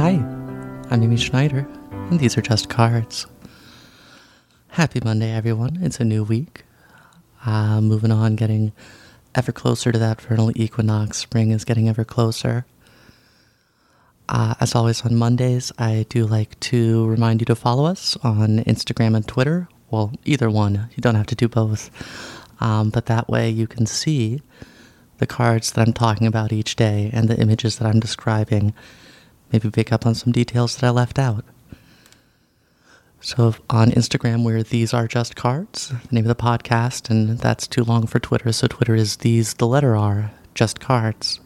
Hi, I'm Amy Schneider, and these are just cards. Happy Monday, everyone. It's a new week. Uh, moving on, getting ever closer to that vernal equinox. Spring is getting ever closer. Uh, as always, on Mondays, I do like to remind you to follow us on Instagram and Twitter. Well, either one. You don't have to do both. Um, but that way you can see the cards that I'm talking about each day and the images that I'm describing. Maybe pick up on some details that I left out. So on Instagram, we're These Are Just Cards, the name of the podcast, and that's too long for Twitter. So Twitter is These, the letter R, Just Cards.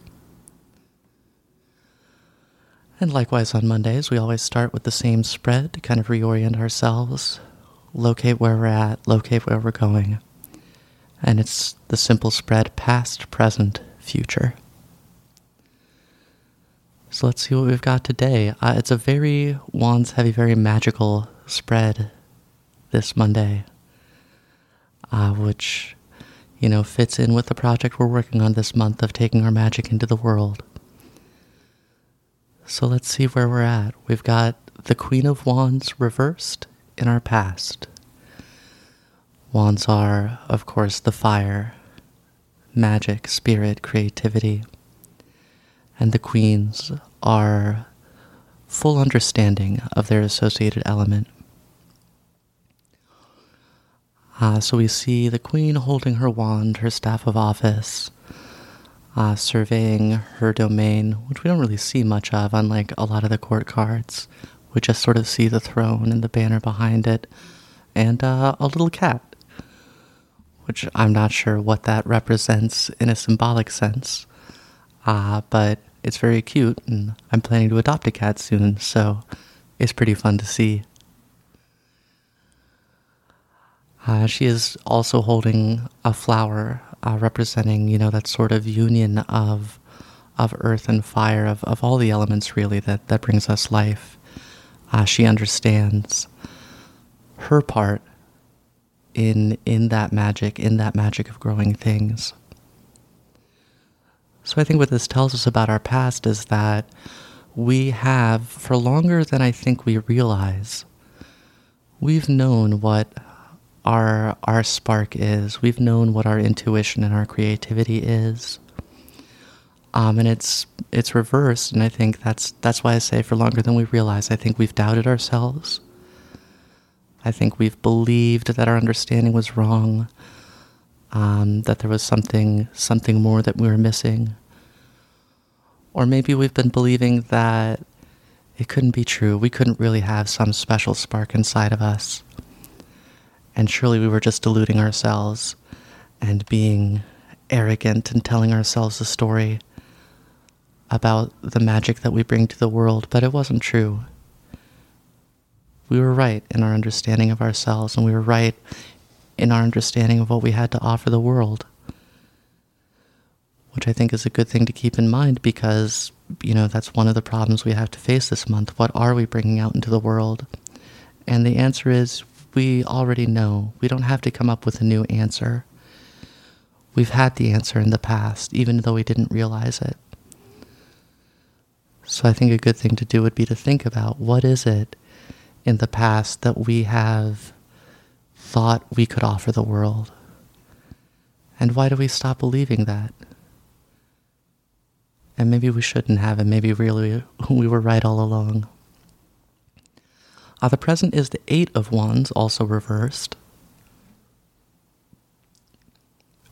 And likewise on Mondays, we always start with the same spread to kind of reorient ourselves, locate where we're at, locate where we're going. And it's the simple spread past, present, future. So let's see what we've got today. Uh, it's a very wands heavy, very magical spread this Monday, uh, which, you know, fits in with the project we're working on this month of taking our magic into the world. So let's see where we're at. We've got the Queen of Wands reversed in our past. Wands are, of course, the fire, magic, spirit, creativity. And the queens are full understanding of their associated element. Uh, so we see the queen holding her wand, her staff of office, uh, surveying her domain, which we don't really see much of, unlike a lot of the court cards. We just sort of see the throne and the banner behind it, and uh, a little cat, which I'm not sure what that represents in a symbolic sense, uh, but it's very cute, and I'm planning to adopt a cat soon, so it's pretty fun to see. Uh, she is also holding a flower uh, representing, you know, that sort of union of of earth and fire, of, of all the elements really that, that brings us life. Uh, she understands her part in in that magic, in that magic of growing things. So I think what this tells us about our past is that we have, for longer than I think we realize, we've known what our our spark is. We've known what our intuition and our creativity is. Um, and it's it's reversed, and I think that's that's why I say for longer than we realize. I think we've doubted ourselves. I think we've believed that our understanding was wrong, um, that there was something something more that we were missing, or maybe we've been believing that it couldn't be true. We couldn't really have some special spark inside of us and surely we were just deluding ourselves and being arrogant and telling ourselves a story about the magic that we bring to the world, but it wasn't true. We were right in our understanding of ourselves, and we were right in our understanding of what we had to offer the world. Which I think is a good thing to keep in mind because, you know, that's one of the problems we have to face this month. What are we bringing out into the world? And the answer is we already know. We don't have to come up with a new answer. We've had the answer in the past, even though we didn't realize it. So I think a good thing to do would be to think about what is it in the past that we have thought we could offer the world? And why do we stop believing that? And maybe we shouldn't have, and maybe really we were right all along. Uh, the present is the Eight of Wands, also reversed.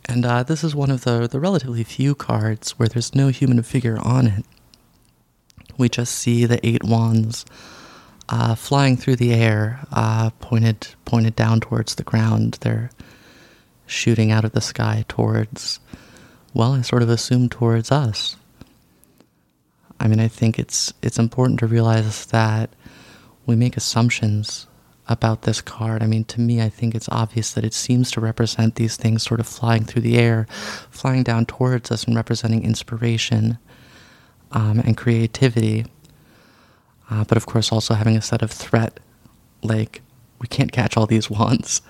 And uh, this is one of the, the relatively few cards where there's no human figure on it. We just see the eight wands uh, flying through the air, uh, pointed pointed down towards the ground. They're shooting out of the sky towards, well, I sort of assume towards us. I mean, I think it's it's important to realize that we make assumptions about this card. I mean, to me, I think it's obvious that it seems to represent these things sort of flying through the air, flying down towards us, and representing inspiration um, and creativity. Uh, but of course, also having a set of threat. Like, we can't catch all these wands.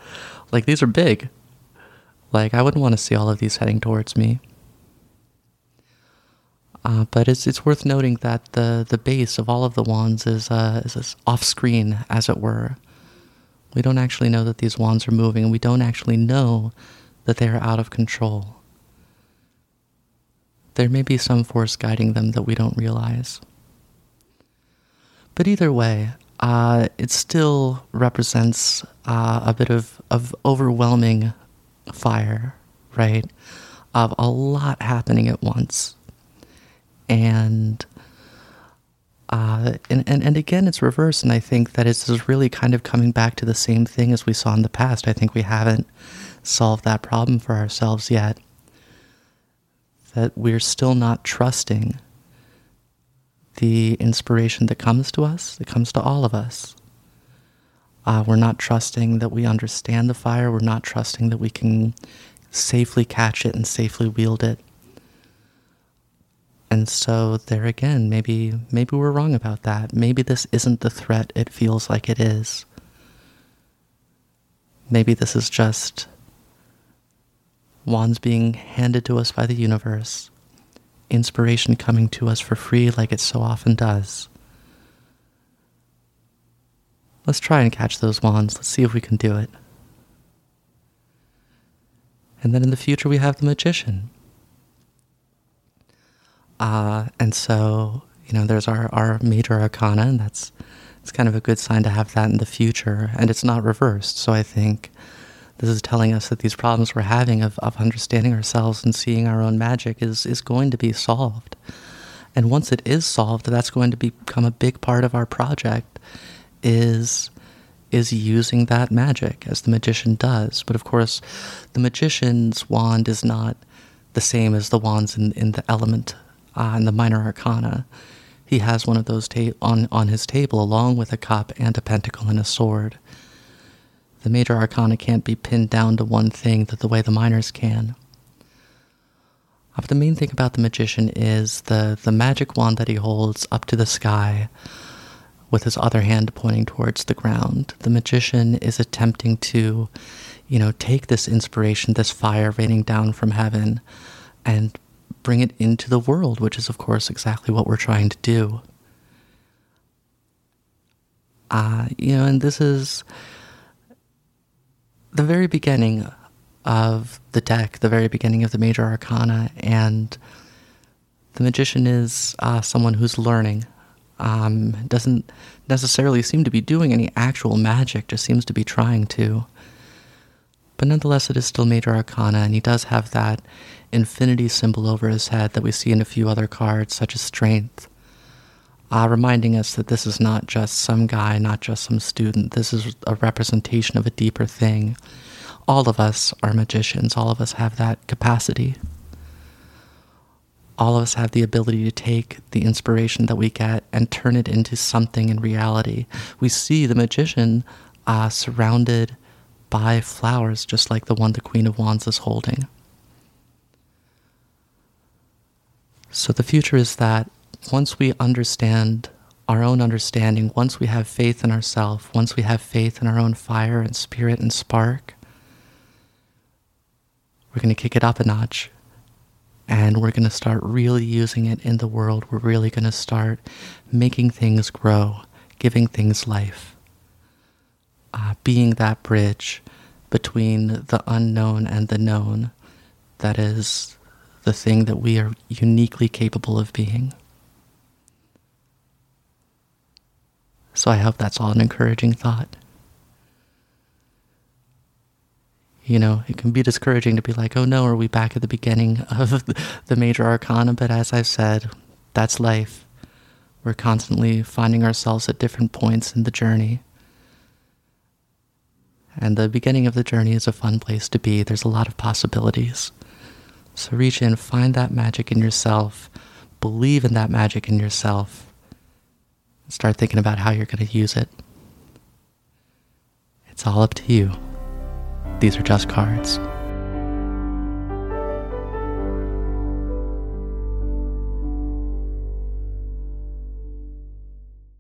Like, these are big. Like, I wouldn't want to see all of these heading towards me. Uh, but it's it's worth noting that the the base of all of the wands is uh, is off screen, as it were. We don't actually know that these wands are moving, and we don't actually know that they are out of control. There may be some force guiding them that we don't realize. But either way, uh, it still represents uh, a bit of, of overwhelming fire, right? Of a lot happening at once. And uh, and, and, and again, it's reversed, and I think that it's really kind of coming back to the same thing as we saw in the past. I think we haven't solved that problem for ourselves yet. That we're still not trusting the inspiration that comes to us, that comes to all of us. Uh, we're not trusting that we understand the fire. We're not trusting that we can safely catch it and safely wield it. And so there again, maybe maybe we're wrong about that. Maybe this isn't the threat it feels like it is. Maybe this is just wands being handed to us by the universe, inspiration coming to us for free like it so often does. Let's try and catch those wands. Let's see if we can do it. And then in the future, we have the magician. Uh, and so, you know, there's our, our major arcana, and that's it's kind of a good sign to have that in the future. And it's not reversed. So I think this is telling us that these problems we're having of, of understanding ourselves and seeing our own magic is, is going to be solved. And once it is solved, that's going to become a big part of our project is is using that magic as the magician does. But of course, the magician's wand is not the same as the wands in, in the element uh, in the minor arcana, he has one of those ta- on, on his table along with a cup and a pentacle and a sword. The major arcana can't be pinned down to one thing that the way the minors can. But the main thing about the magician is the, the magic wand that he holds up to the sky with his other hand pointing towards the ground. The magician is attempting to, you know, take this inspiration, this fire raining down from heaven, and bring it into the world, which is, of course, exactly what we're trying to do. Uh, you know, and this is the very beginning of the deck, the very beginning of the major arcana, and the magician is uh, someone who's learning. Um, doesn't necessarily seem to be doing any actual magic, just seems to be trying to. But nonetheless, it is still major arcana, and he does have that infinity symbol over his head that we see in a few other cards, such as Strength, uh, reminding us that this is not just some guy, not just some student. This is a representation of a deeper thing. All of us are magicians, all of us have that capacity. All of us have the ability to take the inspiration that we get and turn it into something in reality. We see the magician uh, surrounded by flowers, just like the one the Queen of Wands is holding. So the future is that once we understand our own understanding, once we have faith in ourselves, once we have faith in our own fire and spirit and spark, we're going to kick it up a notch and we're going to start really using it in the world. We're really going to start making things grow, giving things life, uh, being that bridge between the unknown and the known that is the thing that we are uniquely capable of being. So I hope that's all an encouraging thought. You know, it can be discouraging to be like, oh no, are we back at the beginning of the major arcana? But as I've said, that's life. We're constantly finding ourselves at different points in the journey. And the beginning of the journey is a fun place to be. There's a lot of possibilities. So reach in, find that magic in yourself, believe in that magic in yourself, start thinking about how you're going to use it. It's all up to you. These are just cards.